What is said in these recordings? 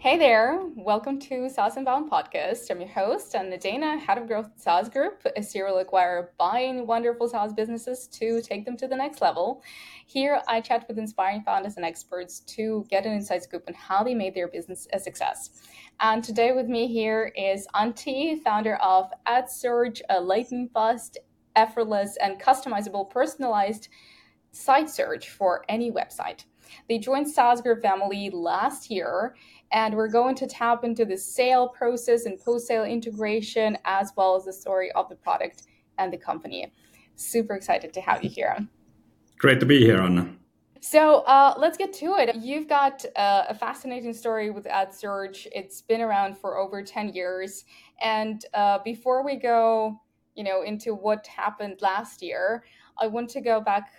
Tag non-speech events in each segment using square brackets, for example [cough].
Hey there, welcome to SaaS Unbound podcast. I'm your host, Anna Nadeina, head of growth at SaaS Group, a serial acquirer buying wonderful SaaS businesses to take them to the next level. Here, I chat with inspiring founders and experts to get an inside scoop on how they made their business a success. And today with me here is Antti, founder of AddSearch, a lightning fast, effortless, and customizable personalized site search for any website. They joined SaaS Group family last year and we're going to tap into the sale process and post sale integration, as well as the story of the product and the company. Super excited to have you here. Great to be here, Anna. So uh, let's get to it. You've got uh, a fascinating story with AddSearch. It's been around for over 10 years. And uh, before we go, you know, into what happened last year, I want to go back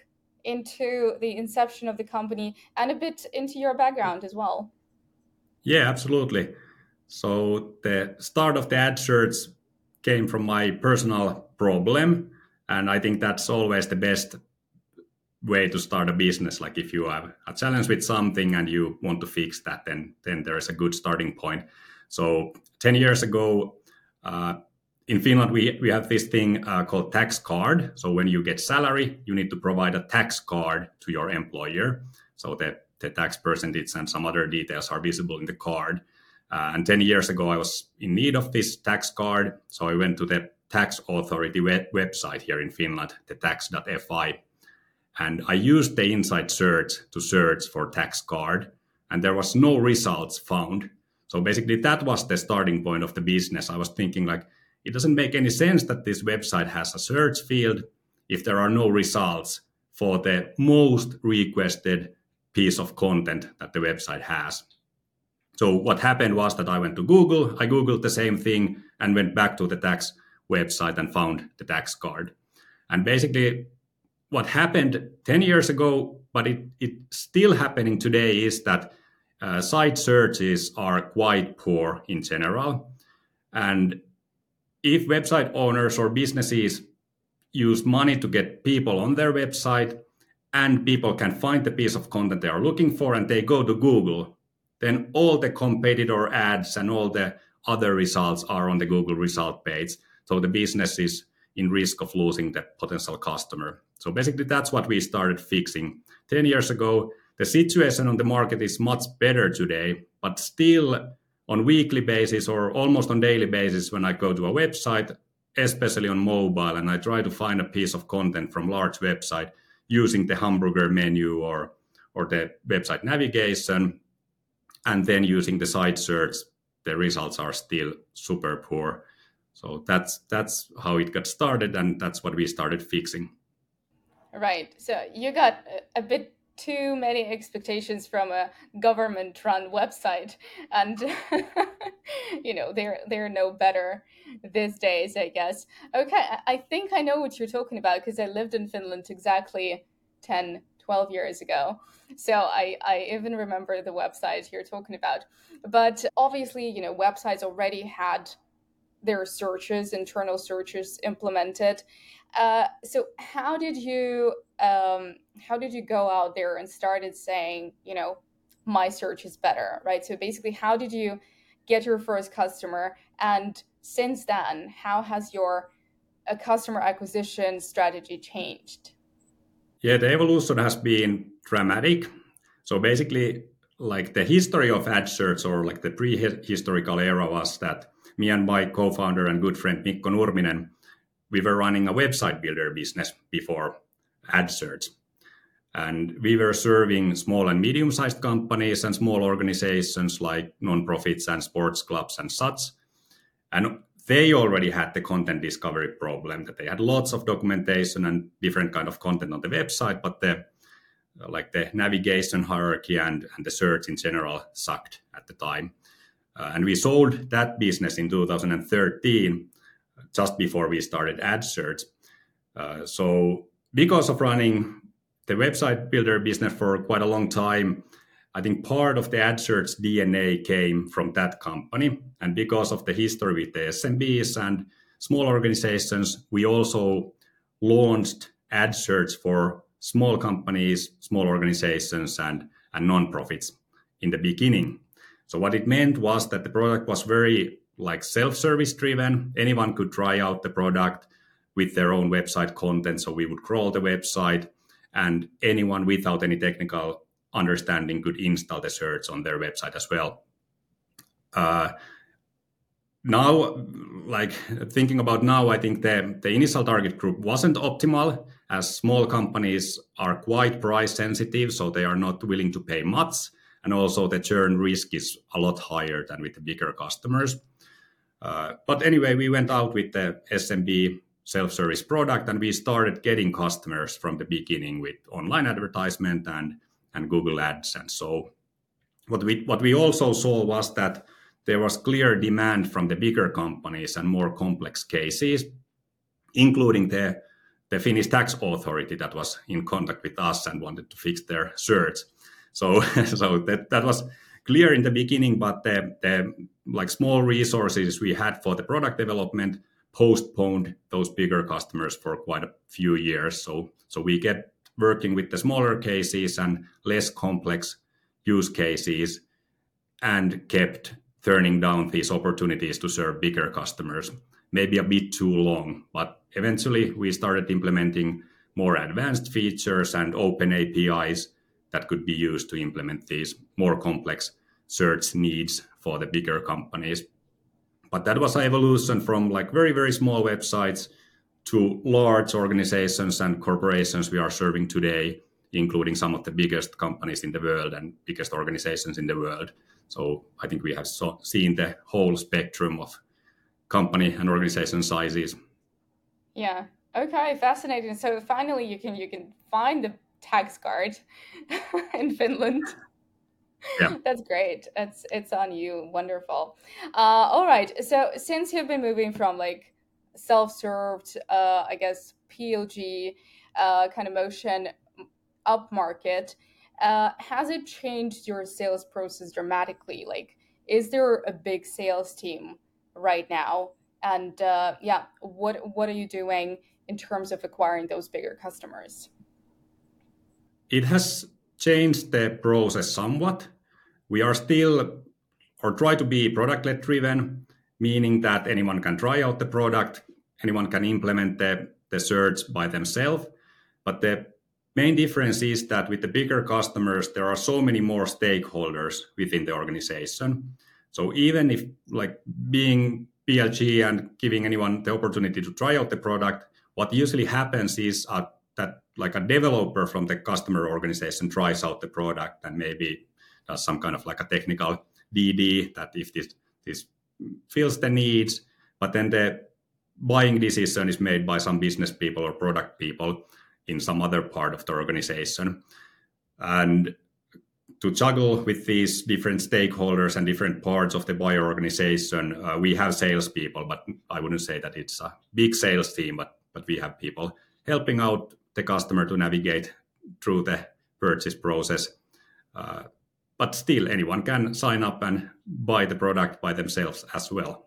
into the inception of the company and a bit into your background as well. Yeah, absolutely. So the start of the AddSearch came from my personal problem. And I think that's always the best way to start a business. Like if you have a challenge with something and you want to fix that, then then there is a good starting point. So 10 years ago, uh, in Finland, we, we have this thing uh, called tax card. So when you get salary, you need to provide a tax card to your employer. So that the tax percentage and some other details are visible in the card. Uh, and 10 years ago, I was in need of this tax card. So I went to the tax authority web- website here in Finland, the tax.fi. And I used the inside search to search for tax card, and there was no results found. So basically, that was the starting point of the business. I was thinking, like, it doesn't make any sense that this website has a search field if there are no results for the most requested piece of content that the website has. So what happened was that I went to Google, I Googled the same thing and went back to the tax website and found the tax card. And basically what happened 10 years ago, but it, it's still happening today is that uh, site searches are quite poor in general. And if website owners or businesses use money to get people on their website, and people can find the piece of content they are looking for and they go to Google, then all the competitor ads and all the other results are on the Google result page. So the business is in risk of losing the potential customer. So basically, that's what we started fixing 10 years ago. The situation on the market is much better today, but still on weekly basis or almost on daily basis when I go to a website, especially on mobile, and I try to find a piece of content from large website, using the hamburger menu or or the website navigation and then using the site search the results are still super poor. So that's that's how it got started and that's what we started fixing. Right. So you got a bit too many expectations from a government run website. And [laughs] you know they're they're no better these days i guess. Okay i think i know what you're talking about because i lived in finland exactly 10 12 years ago. So i i even remember the website you're talking about. But obviously you know websites already had their searches internal searches implemented. Uh, so how did you um, how did you go out there and started saying you know my search is better right? So basically how did you get your first customer? And since then how has your a uh, customer acquisition strategy changed? Yeah the evolution has been dramatic. So basically like the history of AddSearch or like the prehistorical era was that me and my co-founder and good friend mikko nurminen we were running a website builder business before AddSearch. And we were serving small and medium sized companies and small organizations like nonprofits and sports clubs and such. And they already had the content discovery problem that they had lots of documentation and different kind of content on the website, but the like the navigation hierarchy and, and the search in general sucked at the time. Uh, and we sold that business in 2013 just before we started AddSearch. Uh, so because of running the website builder business for quite a long time, I think part of the AddSearch DNA came from that company. And because of the history with the SMBs and small organizations, we also launched AddSearch for small companies, small organizations, and, and nonprofits in the beginning. So what it meant was that the product was very like self-service driven. Anyone could try out the product with their own website content. So we would crawl the website, and anyone without any technical understanding could install the search on their website as well. Uh, now, like thinking about now, I think the, the initial target group wasn't optimal as small companies are quite price sensitive, so they are not willing to pay much. And also the churn risk is a lot higher than with the bigger customers. Uh, but anyway, we went out with the SMB self-service product and we started getting customers from the beginning with online advertisement and, and Google Ads. And so what we what we also saw was that there was clear demand from the bigger companies and more complex cases, including the, the Finnish tax authority that was in contact with us and wanted to fix their search. So, [laughs] so that, that was clear in the beginning, but the, the like small resources we had for the product development postponed those bigger customers for quite a few years. So, so we get working with the smaller cases and less complex use cases and kept turning down these opportunities to serve bigger customers maybe a bit too long. But eventually, we started implementing more advanced features and open APIs that could be used to implement these more complex search needs for the bigger companies. But that was an evolution from like very, very small websites to large organizations and corporations we are serving today, including some of the biggest companies in the world and biggest organizations in the world. So I think we have so, seen the whole spectrum of company and organization sizes. Yeah. Okay. Fascinating. So finally, you can you can find the tax card [laughs] in Finland. Yeah. [laughs] That's great. It's it's on you. Wonderful. Uh, all right. So since you've been moving from like self-served, uh, I guess PLG uh, kind of motion up market, uh, has it changed your sales process dramatically? Like, is there a big sales team right now? And uh, yeah, what what are you doing in terms of acquiring those bigger customers? It has changed the process somewhat. We are still or try to be product led driven, meaning that anyone can try out the product, anyone can implement the, the search by themselves. But the main difference is that with the bigger customers, there are so many more stakeholders within the organization. So even if like being PLG and giving anyone the opportunity to try out the product, what usually happens is uh, that like a developer from the customer organization tries out the product and maybe does some kind of like a technical DD that if this this fills the needs, but then the buying decision is made by some business people or product people in some other part of the organization. And to juggle with these different stakeholders and different parts of the buyer organization, uh, we have salespeople, but I wouldn't say that it's a big sales team, but but we have people helping out the customer to navigate through the purchase process. Uh, but still, anyone can sign up and buy the product by themselves as well.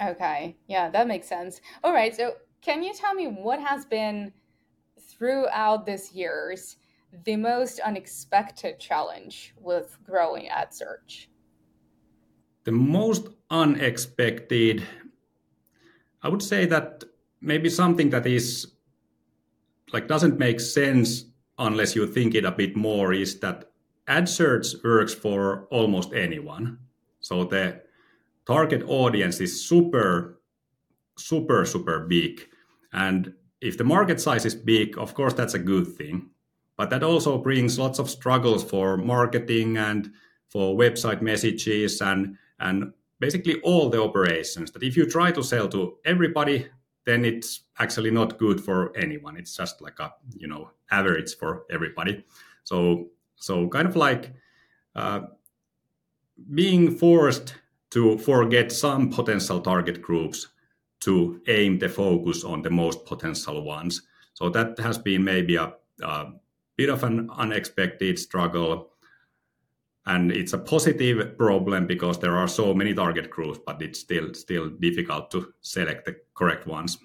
Okay, yeah, that makes sense. All right, so can you tell me what has been throughout this years the most unexpected challenge with growing AddSearch? The most unexpected, I would say that maybe something that is like doesn't make sense unless you think it a bit more is that ad works for almost anyone. So the target audience is super, super, super big. And if the market size is big, of course, that's a good thing. But that also brings lots of struggles for marketing and for website messages and, and basically all the operations. That if you try to sell to everybody, then it's actually not good for anyone. It's just like a you know average for everybody. So so kind of like uh, being forced to forget some potential target groups to aim the focus on the most potential ones. So that has been maybe a, a bit of an unexpected struggle. And it's a positive problem because there are so many target groups, but it's still still difficult to select the correct ones.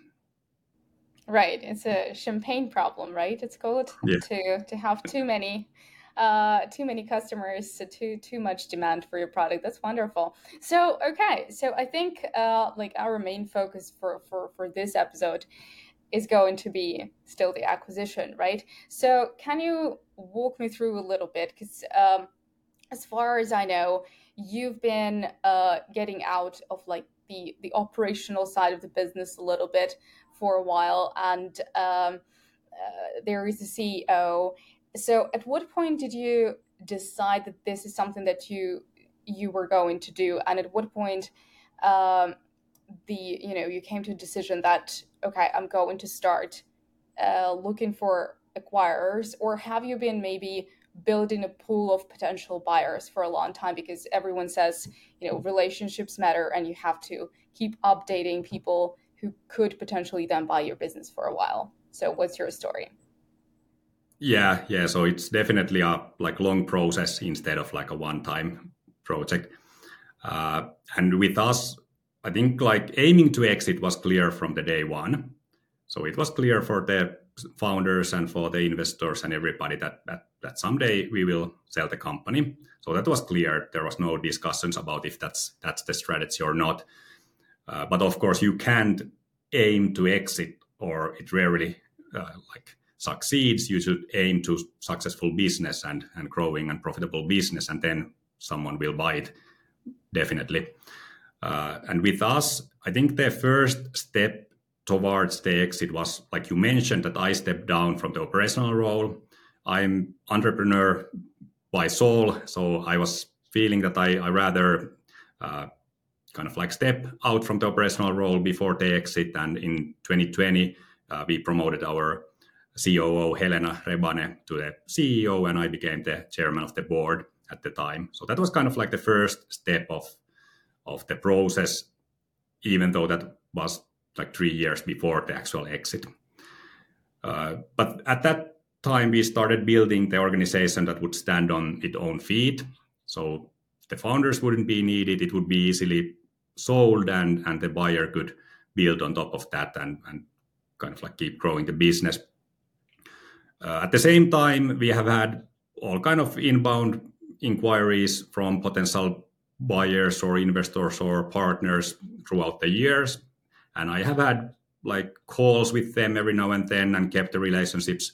Right. It's a champagne problem, right? It's called yeah. to to have too many uh, too many customers, too too much demand for your product. That's wonderful. So okay, so I think uh, like our main focus for for for this episode is going to be still the acquisition, right? So can you walk me through a little bit because um, as far as I know, you've been uh, getting out of like the the operational side of the business a little bit for a while, and um, uh, there is a CEO. So, at what point did you decide that this is something that you you were going to do, and at what point um, the you know you came to a decision that okay, I'm going to start uh, looking for acquirers, or have you been maybe building a pool of potential buyers for a long time because everyone says you know relationships matter and you have to keep updating people who could potentially then buy your business for a while. So what's your story? Yeah yeah. So it's definitely a like long process instead of like a one time project. Uh, and with us i think like aiming to exit was clear from the day one. So it was clear for the founders and for the investors and everybody that, that that someday we will sell the company. So that was clear. There was no discussions about if that's that's the strategy or not. Uh, but of course, you can't aim to exit, or it rarely uh, like succeeds. You should aim to successful business and and growing and profitable business, and then someone will buy it definitely. Uh, and with us, I think the first step towards the exit was like you mentioned that I stepped down from the operational role. I'm entrepreneur by soul, so I was feeling that I, I rather uh, kind of like step out from the operational role before the exit. And in 2020, uh, we promoted our COO Helena Rebane to the CEO, and I became the chairman of the board at the time. So that was kind of like the first step of of the process, even though that was like three years before the actual exit. Uh, but at that time, we started building the organization that would stand on its own feet. So the founders wouldn't be needed; it would be easily sold, and and the buyer could build on top of that and and kind of like keep growing the business. Uh, at the same time, we have had all kind of inbound inquiries from potential buyers or investors or partners throughout the years and I have had like calls with them every now and then and kept the relationships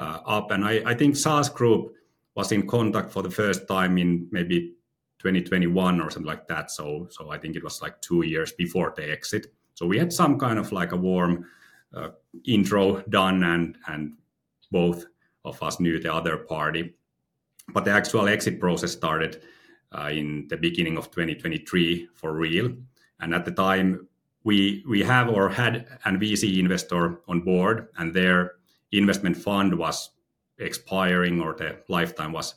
up. And I, think SaaS Group was in contact for the first time in maybe 2021 or something like that. So so I think it was like two years before the exit. So we had some kind of like a warm uh, intro done, and and both of us knew the other party. But the actual exit process started uh, in the beginning of 2023 for real. And at the time, we we have or had an VC investor on board, and their investment fund was expiring or the lifetime was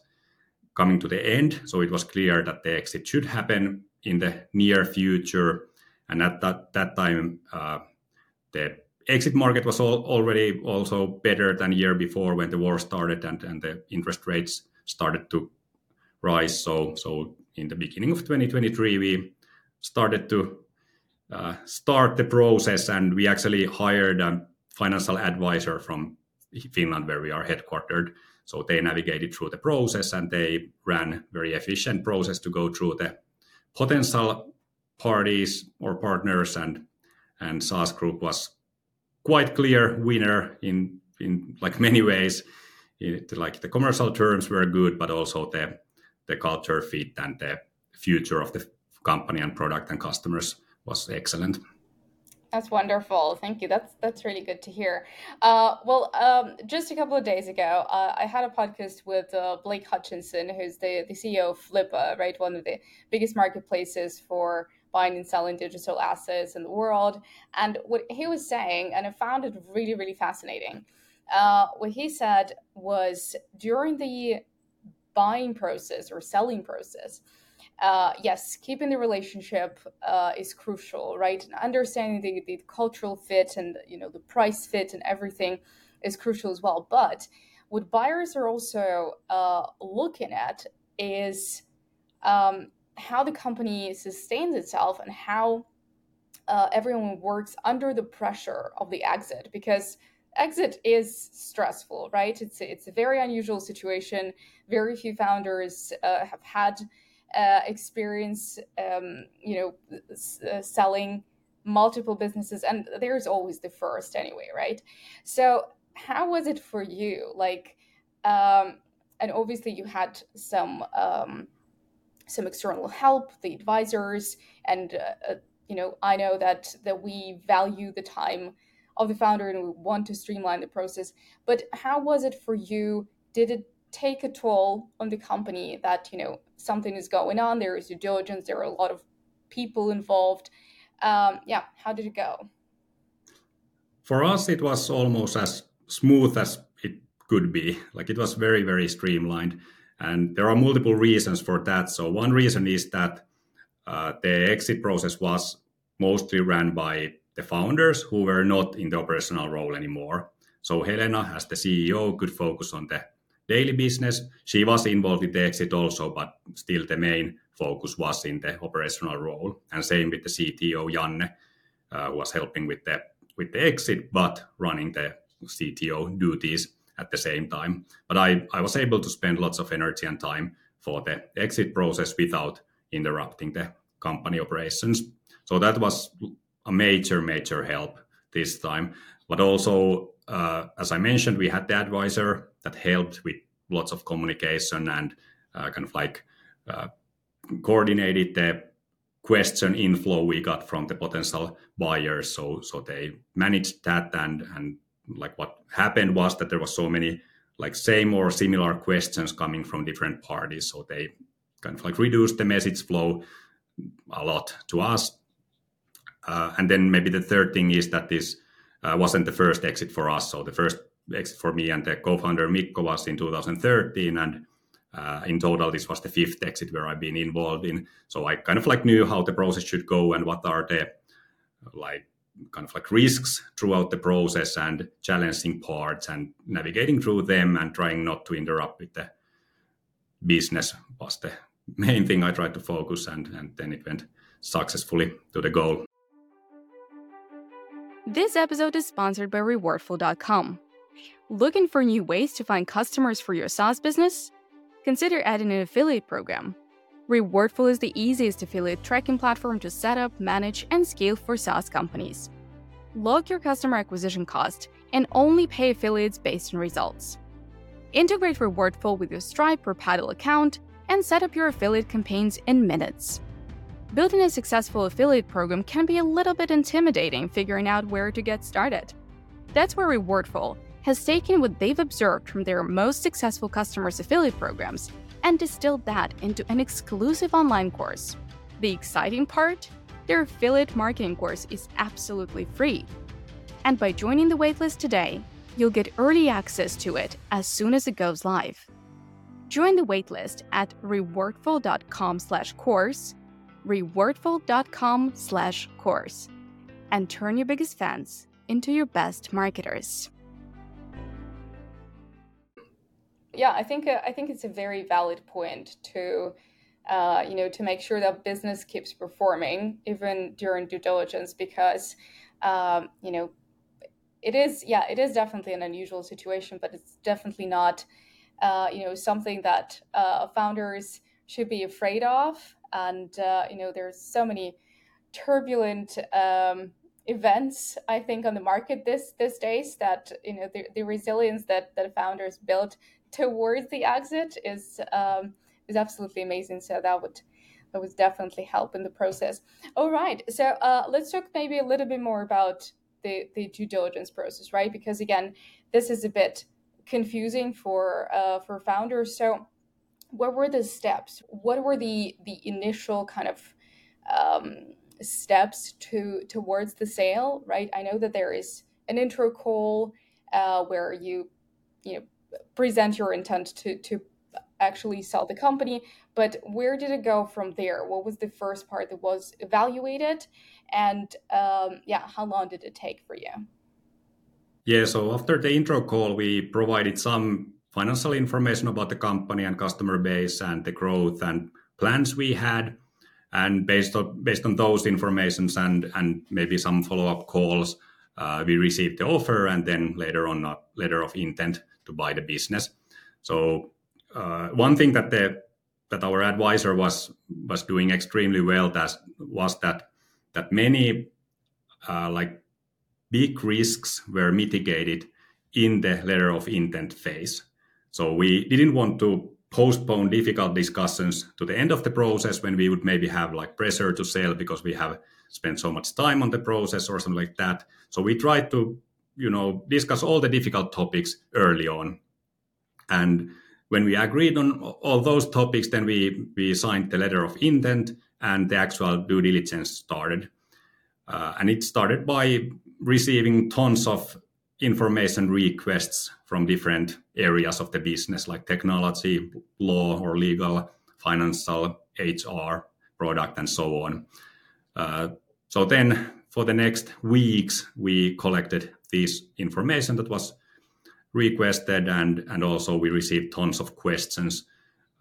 coming to the end. So it was clear that the exit should happen in the near future. And at that that time, uh, the exit market was all, already also better than a year before when the war started and, and the interest rates started to rise. So so in the beginning of 2023, we started to uh, start the process, and we actually hired a financial advisor from Finland, where we are headquartered. So they navigated through the process, and they ran very efficient process to go through the potential parties or partners, and and SaaS Group was quite clear winner in in like many ways. It, like the commercial terms were good, but also the the culture fit and the future of the company and product and customers was excellent. That's wonderful. Thank you. That's that's really good to hear. Uh, well, um, just a couple of days ago, uh, I had a podcast with uh, Blake Hutchinson, who's the, the CEO of Flippa, right? One of the biggest marketplaces for buying and selling digital assets in the world. And what he was saying, and I found it really, really fascinating. Uh, what he said was during the buying process or selling process, uh, yes, keeping the relationship uh, is crucial, right? And understanding the, the cultural fit and you know the price fit and everything is crucial as well. But what buyers are also uh, looking at is um, how the company sustains itself and how uh, everyone works under the pressure of the exit because exit is stressful, right? It's it's a very unusual situation. Very few founders uh, have had uh, experience, um, you know, uh, selling multiple businesses, and there's always the first anyway, right? So, how was it for you? Like, um, and obviously you had some um, some external help, the advisors, and uh, uh, you know, I know that that we value the time of the founder and we want to streamline the process. But how was it for you? Did it take a toll on the company that you know something is going on? There is due diligence. There are a lot of people involved. Um, yeah, how did it go? For us, it was almost as smooth as it could be. Like it was very, very streamlined. And there are multiple reasons for that. So, one reason is that uh, the exit process was mostly ran by the founders who were not in the operational role anymore. So Helena, as the CEO, could focus on the daily business. She was involved in the exit also, but still the main focus was in the operational role. And same with the CTO, Janne, uh, who was helping with the with the exit, but running the CTO duties at the same time. But I, I was able to spend lots of energy and time for the exit process without interrupting the company operations. So that was a major, major help this time. But also, uh, as I mentioned, we had the advisor that helped with lots of communication and uh, kind of like uh, coordinated the question inflow we got from the potential buyers. So, so they managed that, and and like what happened was that there was so many like same or similar questions coming from different parties. So they kind of like reduced the message flow a lot to us uh, and then maybe the third thing is that this wasn't the first exit for us. So the first exit for me and the co-founder Mikko was in 2013, and uh, in total this was the fifth exit where I've been involved in. So I kind of like knew how the process should go and what are the like kind of like risks throughout the process and challenging parts and navigating through them and trying not to interrupt with the business was the main thing I tried to focus and and then it went successfully to the goal. This episode is sponsored by Rewardful.com. Looking for new ways to find customers for your SaaS business? Consider adding an affiliate program. Rewardful is the easiest affiliate tracking platform to set up, manage, and scale for SaaS companies. Log your customer acquisition cost and only pay affiliates based on results. Integrate Rewardful with your Stripe or Paddle account and set up your affiliate campaigns in minutes. Building a successful affiliate program can be a little bit intimidating figuring out where to get started. That's where Rewardful has taken what they've observed from their most successful customers' affiliate programs and distilled that into an exclusive online course. The exciting part? Their affiliate marketing course is absolutely free. And by joining the waitlist today, you'll get early access to it as soon as it goes live. Join the waitlist at rewardful.com/course rewardful.com slash course and turn your biggest fans into your best marketers. Yeah, I think uh, I think it's a very valid point to uh, you know to make sure that business keeps performing even during due diligence because um, you know it is yeah it is definitely an unusual situation, but it's definitely not uh, you know something that uh, founders should be afraid of and uh, you know there's so many turbulent um, events i think on the market this this days that you know the, the resilience that that founders built towards the exit is um, is absolutely amazing. So that would that was definitely help in the process. All right. So uh, let's talk maybe a little bit more about the the due diligence process right? Because again this is a bit confusing for uh, for founders. So what were the steps? What were the the initial kind of um, steps to towards the sale? Right. I know that there is an intro call uh, where you you know present your intent to to actually sell the company but where did it go from there what was the first part that was evaluated and um, yeah how long did it take for you yeah so after the intro call we provided some financial information about the company and customer base and the growth and plans we had. And based on based on those informations and and maybe some follow up calls, uh, we received the offer and then later on a letter of intent to buy the business. So uh, one thing that the that our advisor was was doing extremely well that was that that many uh, like big risks were mitigated in the letter of intent phase. So we didn't want to postpone difficult discussions to the end of the process when we would maybe have like pressure to sell because we have spent so much time on the process or something like that. So we tried to, you know, discuss all the difficult topics early on. And when we agreed on all those topics, then we, we signed the letter of intent and the actual due diligence started. Uh, and it started by receiving tons of information requests from different areas of the business, like technology, law or legal, financial, HR, product, and so on. Uh, so then, for the next weeks, we collected this information that was requested, and, and also we received tons of questions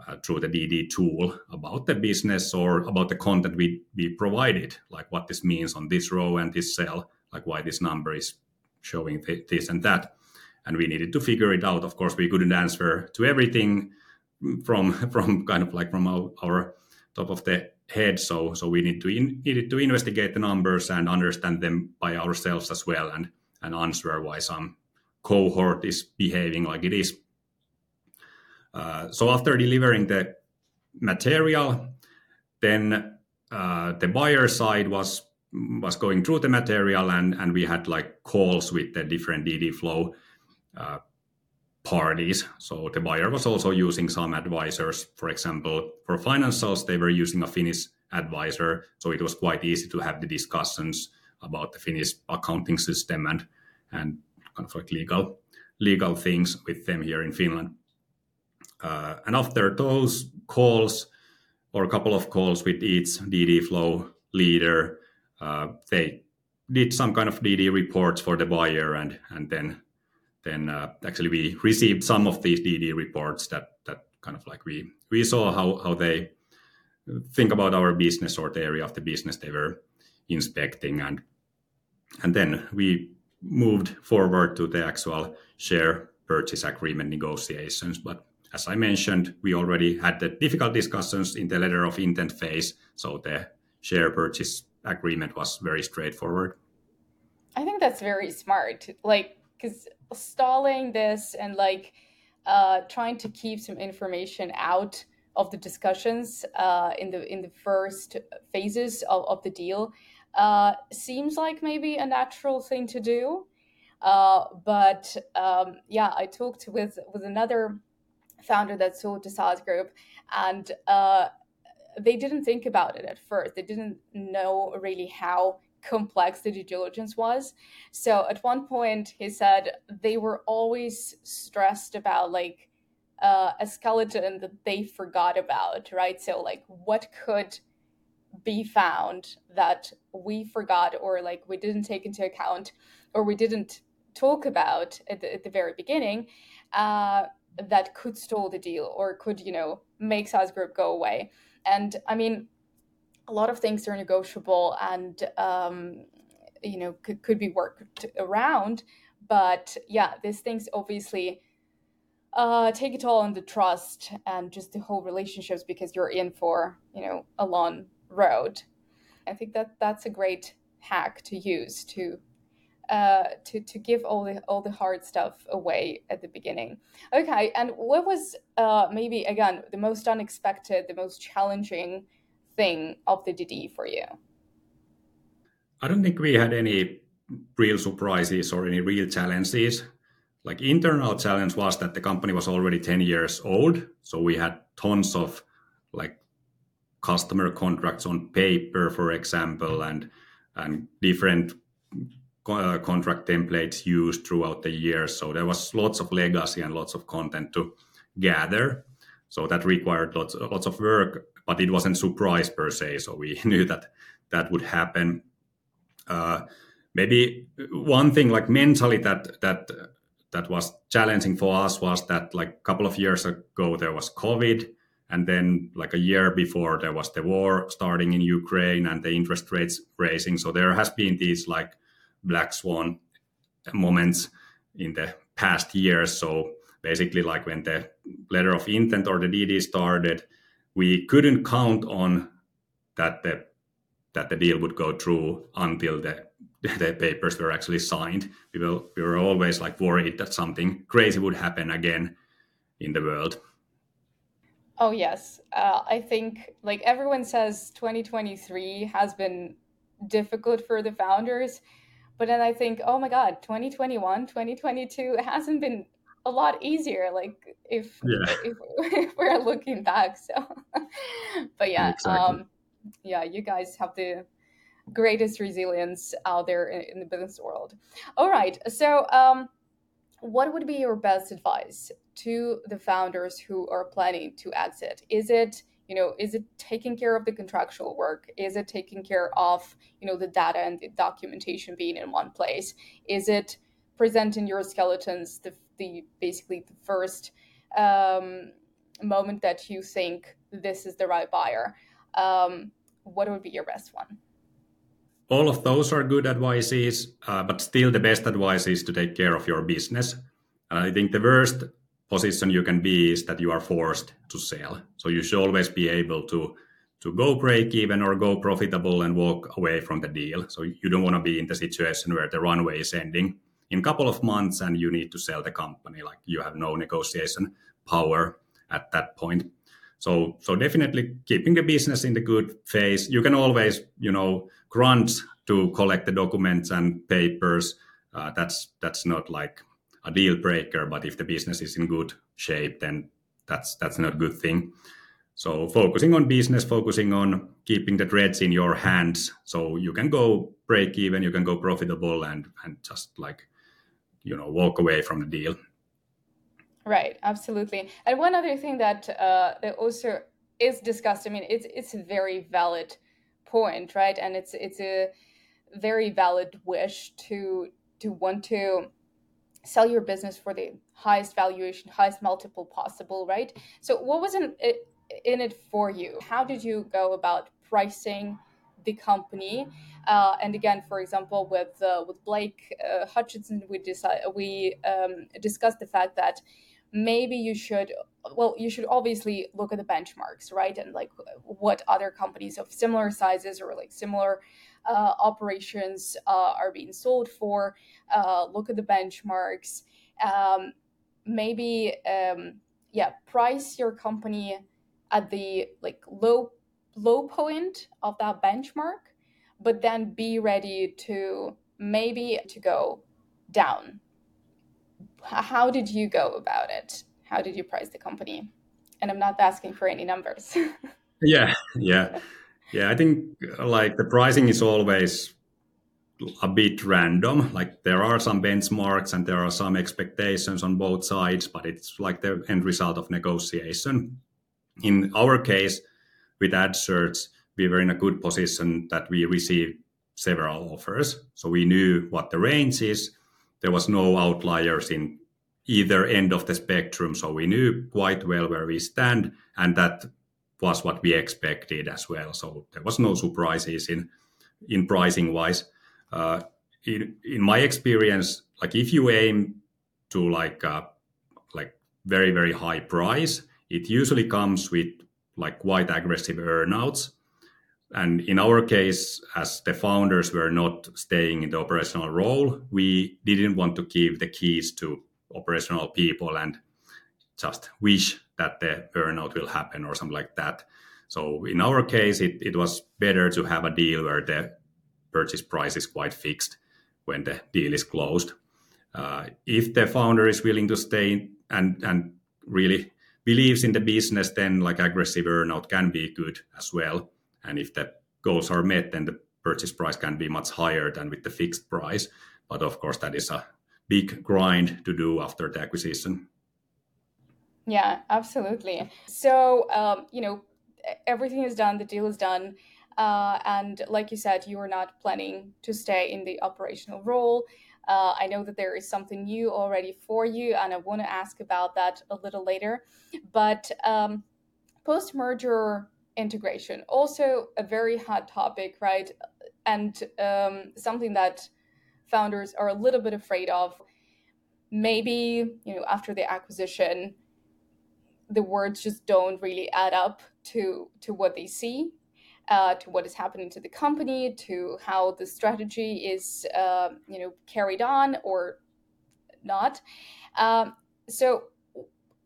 uh, through the DD tool about the business or about the content we, we provided, like what this means on this row and this cell, like why this number is showing th- this and that. And we needed to figure it out. Of course, we couldn't answer to everything from [laughs] from kind of like from our, our top of the head. So so we need to in, needed to investigate the numbers and understand them by ourselves as well, and and answer why some cohort is behaving like it is. Uh, so after delivering the material, then uh, the buyer side was was going through the material and and we had like calls with the different DD flow uh, parties. So the buyer was also using some advisors. For example, for financials, they were using a Finnish advisor, so it was quite easy to have the discussions about the Finnish accounting system and and kind of like legal legal things with them here in Finland. Uh, and after those calls, or a couple of calls with each DD flow leader, they did some kind of DD reports for the buyer, and and then then uh, actually we received some of these DD reports that that kind of like we we saw how how they think about our business or the area of the business they were inspecting, and and then we moved forward to the actual share purchase agreement negotiations, but as I mentioned, we already had the difficult discussions in the letter of intent phase, so the share purchase agreement was very straightforward. I think that's very smart. Like, because stalling this and like uh, trying to keep some information out of the discussions uh, in the in the first phases of, of the deal uh, seems like maybe a natural thing to do. Uh, but um, yeah, I talked with with another founder that sold to SaaS Group, and uh, they didn't think about it at first. They didn't know really how complex the due diligence was. So at one point, he said they were always stressed about like uh, a skeleton that they forgot about, right? So like what could be found that we forgot or like we didn't take into account or we didn't talk about at the, at the very beginning uh, that could stall the deal or could you know make Group go away. And I mean, a lot of things are negotiable and um, you know could, could be worked around. But yeah, these things obviously uh, take it all on the trust and just the whole relationships because you're in for you know a long road. I think that that's a great hack to use to uh, to to give all the all the hard stuff away at the beginning. Okay, and what was uh, maybe again the most unexpected, the most challenging thing of the DD for you? I don't think we had any real surprises or any real challenges. Like internal challenge was that the company was already 10 years old, so we had tons of like customer contracts on paper, for example, and and different uh, contract templates used throughout the years. So there was lots of legacy and lots of content to gather. So that required lots lots of work, but it wasn't surprise per se. So we [laughs] knew that that would happen. Uh, maybe one thing like mentally that that that was challenging for us was that like a couple of years ago there was COVID, and then like a year before there was the war starting in Ukraine and the interest rates raising. So there has been these like black swan moments in the past years. So basically, like when the letter of intent or the DD started, we couldn't count on that the that the deal would go through until the [laughs] the papers were actually signed. We were we were always like worried that something crazy would happen again in the world. Oh yes, uh, I think like everyone says, 2023 has been difficult for the founders, but then I think, oh my god, 2021, 2022 hasn't been a lot easier. Like if yeah. [laughs] if, if, we're looking back, so [laughs] but yeah, exactly. um, yeah, you guys have the greatest resilience out there in, in the business world. All right, so um, what would be your best advice to the founders who are planning to exit? Is it you know is it taking care of the contractual work? Is it taking care of you know the data and the documentation being in one place? Is it presenting your skeletons the, the basically the first um, moment that you think this is the right buyer? Um, what would be your best one? All of those are good advices, uh, but still the best advice is to take care of your business. And I think the worst position you can be is that you are forced to sell. So you should always be able to to go break even or go profitable and walk away from the deal. So you don't want to be in the situation where the runway is ending in a couple of months and you need to sell the company. Like you have no negotiation power at that point. So so definitely keeping the business in the good phase. You can always, you know, grunt to collect the documents and papers. Uh, that's that's not like a deal breaker, but if the business is in good shape, then that's that's not a good thing. So focusing on business, focusing on keeping the threads in your hands, so you can go break even, you can go profitable, and and just like you know walk away from the deal. Right, absolutely. And one other thing that uh, that also is discussed. I mean, it's it's a very valid point, right? And it's it's a very valid wish to to want to sell your business for the highest valuation, highest multiple possible, right? So what was in it, in it for you? How did you go about pricing the company? Uh, and again, for example, with uh, with Blake uh, Hutchinson, we decided we um, discussed the fact that maybe you should well you should obviously look at the benchmarks right and like what other companies of similar sizes or like similar uh, operations uh, are being sold for uh, look at the benchmarks um, maybe um, yeah price your company at the like low low point of that benchmark but then be ready to maybe to go down how did you go about it? How did you price the company? And I'm not asking for any numbers. [laughs] yeah, yeah, yeah. I think uh, like the pricing is always a bit random. Like there are some benchmarks and there are some expectations on both sides, but it's like the end result of negotiation. In our case, with AddSearch, we were in a good position that we received several offers. So we knew what the range is there was no outliers in either end of the spectrum. So we knew quite well where we stand, and that was what we expected as well. So there was no surprises in in pricing wise. Uh, in my experience, like if you aim to like uh, like very very high price, it usually comes with like quite aggressive earnouts. And in our case, as the founders were not staying in the operational role, we didn't want to give the keys to operational people and just wish that the earnout will happen or something like that. So in our case, it, it was better to have a deal where the purchase price is quite fixed when the deal is closed. Uh, if the founder is willing to stay and and really believes in the business, then like aggressive earnout can be good as well. And if the goals are met, then the purchase price can be much higher than with the fixed price. But of course, that is a big grind to do after the acquisition. Yeah, absolutely. So, um, you know, everything is done, the deal is done. Uh, and like you said, you are not planning to stay in the operational role. Uh, I know that there is something new already for you, and I want to ask about that a little later. But um, post merger integration. Also, a very hot topic, right? And um, something that founders are a little bit afraid of. Maybe, you know, after the acquisition, the words just don't really add up to to what they see, uh, to what is happening to the company, to how the strategy is, uh, you know, carried on or not. Um, so,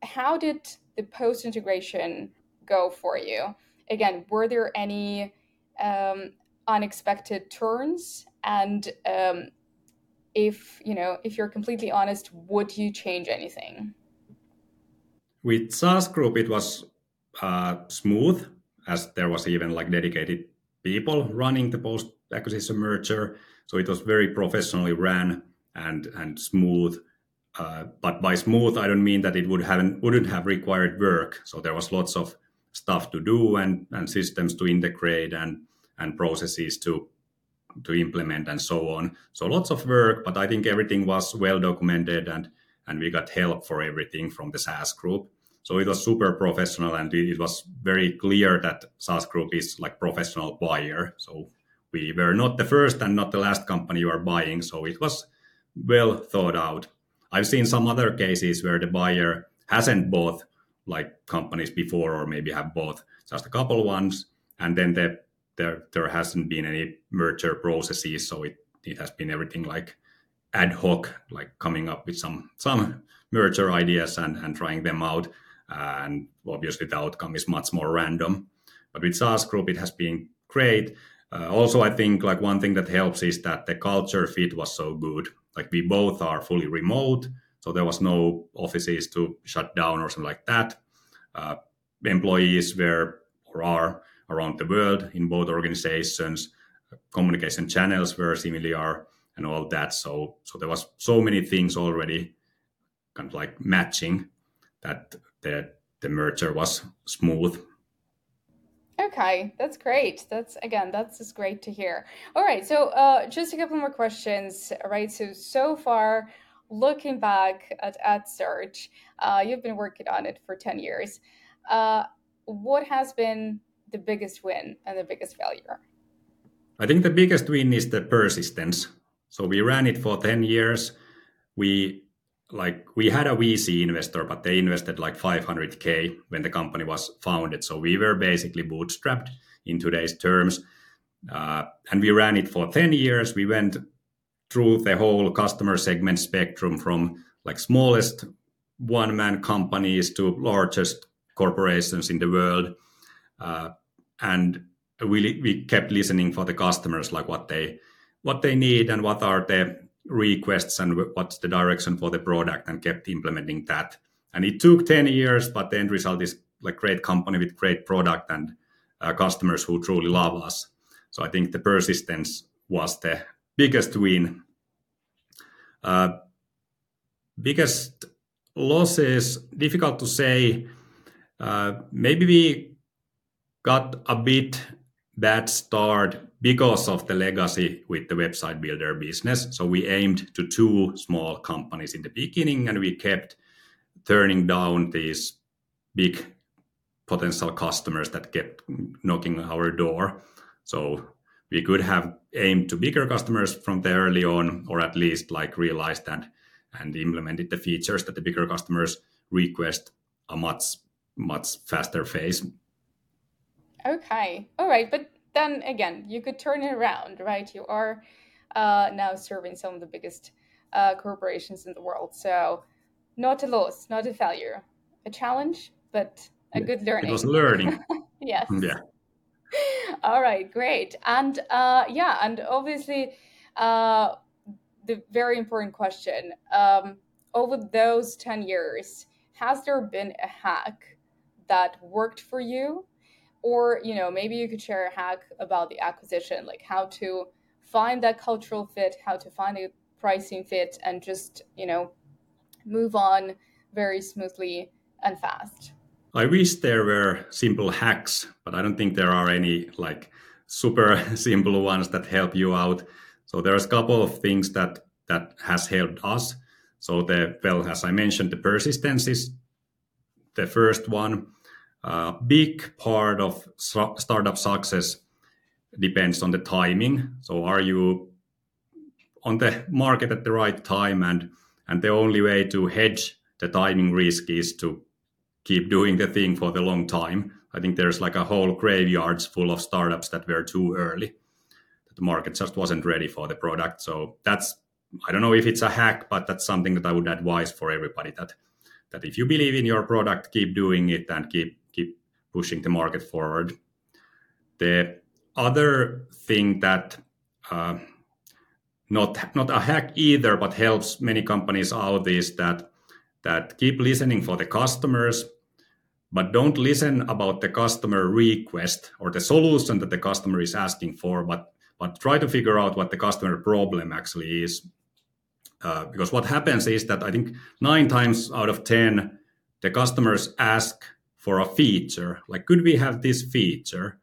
how did the post integration go for you? Again, were there any um, unexpected turns? And um, if you know, if you're completely honest, would you change anything? With SaaS Group, it was uh, smooth, as there was even like dedicated people running the post acquisition merger. So it was very professionally ran and and smooth. Uh, but by smooth, I don't mean that it would have wouldn't have required work. So there was lots of stuff to do and, and systems to integrate and and processes to to implement and so on. So lots of work, but I think everything was well documented and and we got help for everything from the SaaS group. So it was super professional and it was very clear that SaaS group is like professional buyer. So we were not the first and not the last company you are buying. So it was well thought out. I've seen some other cases where the buyer hasn't bought like companies before or maybe have bought just a couple ones and then the, there there hasn't been any merger processes so it, it has been everything like ad hoc like coming up with some some merger ideas and, and trying them out and obviously the outcome is much more random but with SaaS group it has been great uh, also i think like one thing that helps is that the culture fit was so good like we both are fully remote so there was no offices to shut down or something like that. Uh, employees were or are around the world in both organizations. Communication channels were similar and all that. So so there was so many things already kind of like matching that the the merger was smooth. Okay, that's great. That's again, that's just great to hear. All right, so uh, just a couple more questions. Right, so so far looking back at AddSearch, uh, you've been working on it for 10 years. Uh, what has been the biggest win and the biggest failure? I think the biggest win is the persistence. So we ran it for 10 years. We like we had a VC investor, but they invested like 500k when the company was founded. So we were basically bootstrapped in today's terms, uh, and we ran it for 10 years. We went through the whole customer segment spectrum from like smallest one man companies to largest corporations in the world. Uh, and we, we kept listening for the customers, like what they what they need and what are the requests and what's the direction for the product, and kept implementing that. And it took 10 years, but the end result is like great company with great product and uh, customers who truly love us. So I think the persistence was the biggest win. Uh, biggest losses, difficult to say. Uh, maybe we got a bit bad start because of the legacy with the website builder business. So we aimed to two small companies in the beginning, and we kept turning down these big potential customers that kept knocking our door. So we could have aimed to bigger customers from the early on, or at least like realized and and implemented the features that the bigger customers request a much much faster phase. Okay, all right, but then again, you could turn it around, right? You are uh, now serving some of the biggest uh, corporations in the world, so not a loss, not a failure, a challenge, but a good learning. It was learning. [laughs] yes. Yeah. [laughs] All right, great. And uh, yeah, and obviously, uh, the very important question um, over those 10 years, has there been a hack that worked for you? Or, you know, maybe you could share a hack about the acquisition, like how to find that cultural fit, how to find a pricing fit, and just, you know, move on very smoothly and fast. I wish there were simple hacks, but I don't think there are any like super [laughs] simple ones that help you out. So there's a couple of things that that has helped us. So the well, as I mentioned, the persistence is the first one. A big part of startup success depends on the timing. So are you on the market at the right time and and the only way to hedge the timing risk is to keep doing the thing for the long time. I think there's like a whole graveyards full of startups that were too early. The market just wasn't ready for the product. So that's I don't know if it's a hack, but that's something that I would advise for everybody that that if you believe in your product, keep doing it and keep pushing the market forward. The other thing that uh, not not a hack either, but helps many companies out is that that keep listening for the customers, but don't listen about the customer request or the solution that the customer is asking for, but but try to figure out what the customer problem actually is. Uh, because what happens is that I think nine times out of ten, the customers ask for a feature, like could we have this feature?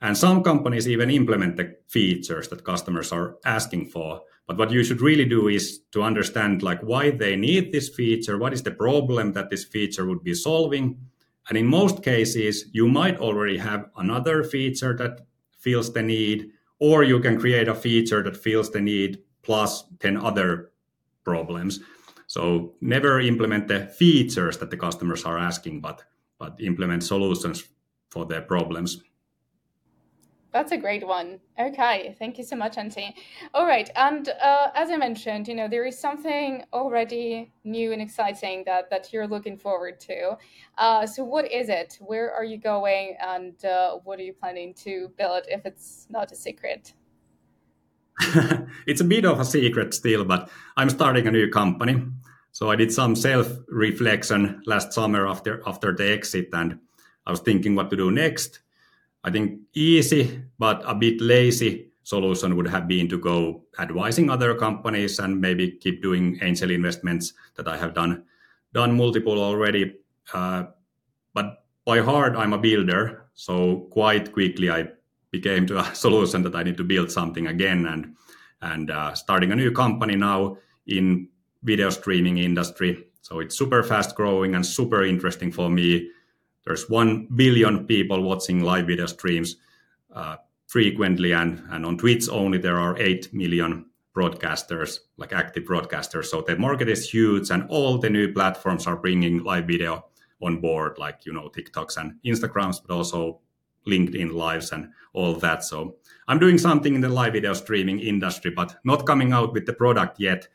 And some companies even implement the features that customers are asking for. But what you should really do is to understand like why they need this feature, what is the problem that this feature would be solving. And in most cases, you might already have another feature that fills the need, or you can create a feature that fills the need plus 10 other problems. So never implement the features that the customers are asking, but but implement solutions for their problems. That's a great one. Okay, thank you so much, Antti. All right, and uh, as I mentioned, you know there is something already new and exciting that that you're looking forward to. Uh, so, what is it? Where are you going, and uh, what are you planning to build? If it's not a secret. [laughs] it's a bit of a secret still, but I'm starting a new company. So I did some self reflection last summer after after the exit, and I was thinking what to do next I think easy but a bit lazy solution would have been to go advising other companies and maybe keep doing angel investments that I have done done multiple already. Uh, but by heart, I'm a builder, so quite quickly I became to a [laughs] solution that I need to build something again and and uh, starting a new company now in video streaming industry. So it's super fast growing and super interesting for me. There's 1 billion people watching live video streams uh, frequently and, and on twitch only there are 8 million broadcasters like active broadcasters. So the market is huge and all the new platforms are bringing live video on board like you know tiktoks and instagrams but also linkedin lives and all that. So i'm doing something in the live video streaming industry but not coming out with the product yet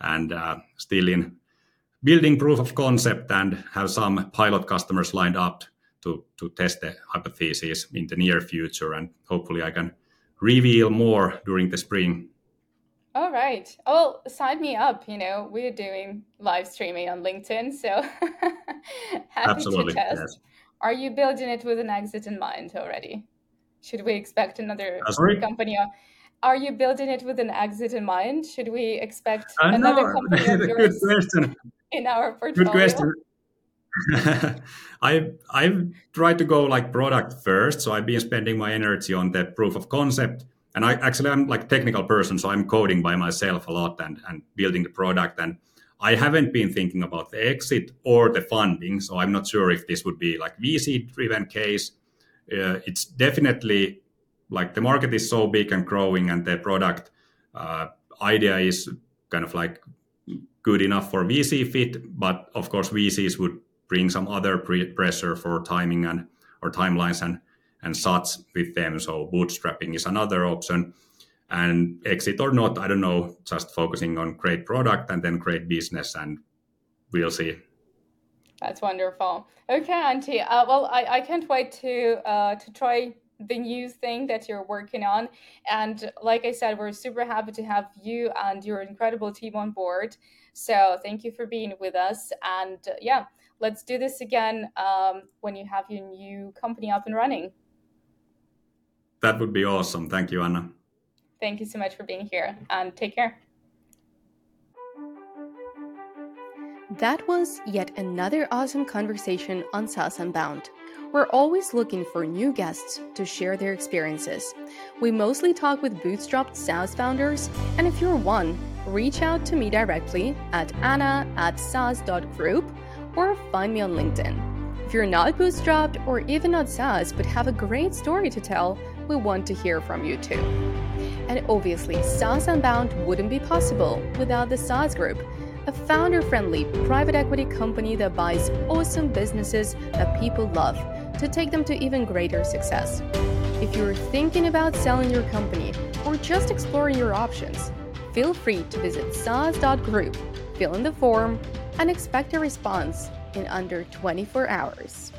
and uh, still in building proof of concept and have some pilot customers lined up to, to test the hypothesis in the near future. And hopefully I can reveal more during the spring. All right. Well, sign me up. You know, we're doing live streaming on LinkedIn. So [laughs] happy Absolutely, to test. Yes. Are you building it with an exit in mind already? Should we expect another company? Are you building it with an exit in mind? Should we expect uh, another no. [laughs] company? Good question in our portfolio? Good question. [laughs] I I've tried to go like product first, so I've been spending my energy on the proof of concept. And I actually I'm like technical person, so I'm coding by myself a lot and and building the product. And I haven't been thinking about the exit or the funding, so I'm not sure if this would be like VC driven case. Uh, it's definitely like the market is so big and growing, and the product uh, idea is kind of like good enough for VC fit, but of course VCs would bring some other pre- pressure for timing and or timelines and and such with them. So bootstrapping is another option. And exit or not, I don't know. Just focusing on great product and then great business, and we'll see. That's wonderful. Okay, Antti. Uh, well, I, I can't wait to uh, to try the new thing that you're working on. And like I said, we're super happy to have you and your incredible team on board. So thank you for being with us. And uh, yeah, let's do this again um, when you have your new company up and running. That would be awesome. Thank you, Anna. Thank you so much for being here and take care. That was yet another awesome conversation on SaaS Unbound. We're always looking for new guests to share their experiences. We mostly talk with bootstrapped SaaS founders, and if you're one, reach out to me directly at anna at saas.group or find me on LinkedIn. If you're not bootstrapped or even not SaaS but have a great story to tell, we want to hear from you too. And obviously, SaaS Unbound wouldn't be possible without the SaaS Group, a founder friendly private equity company that buys awesome businesses that people love to take them to even greater success. If you're thinking about selling your company or just exploring your options, feel free to visit SaaS.group, fill in the form, and expect a response in under 24 hours.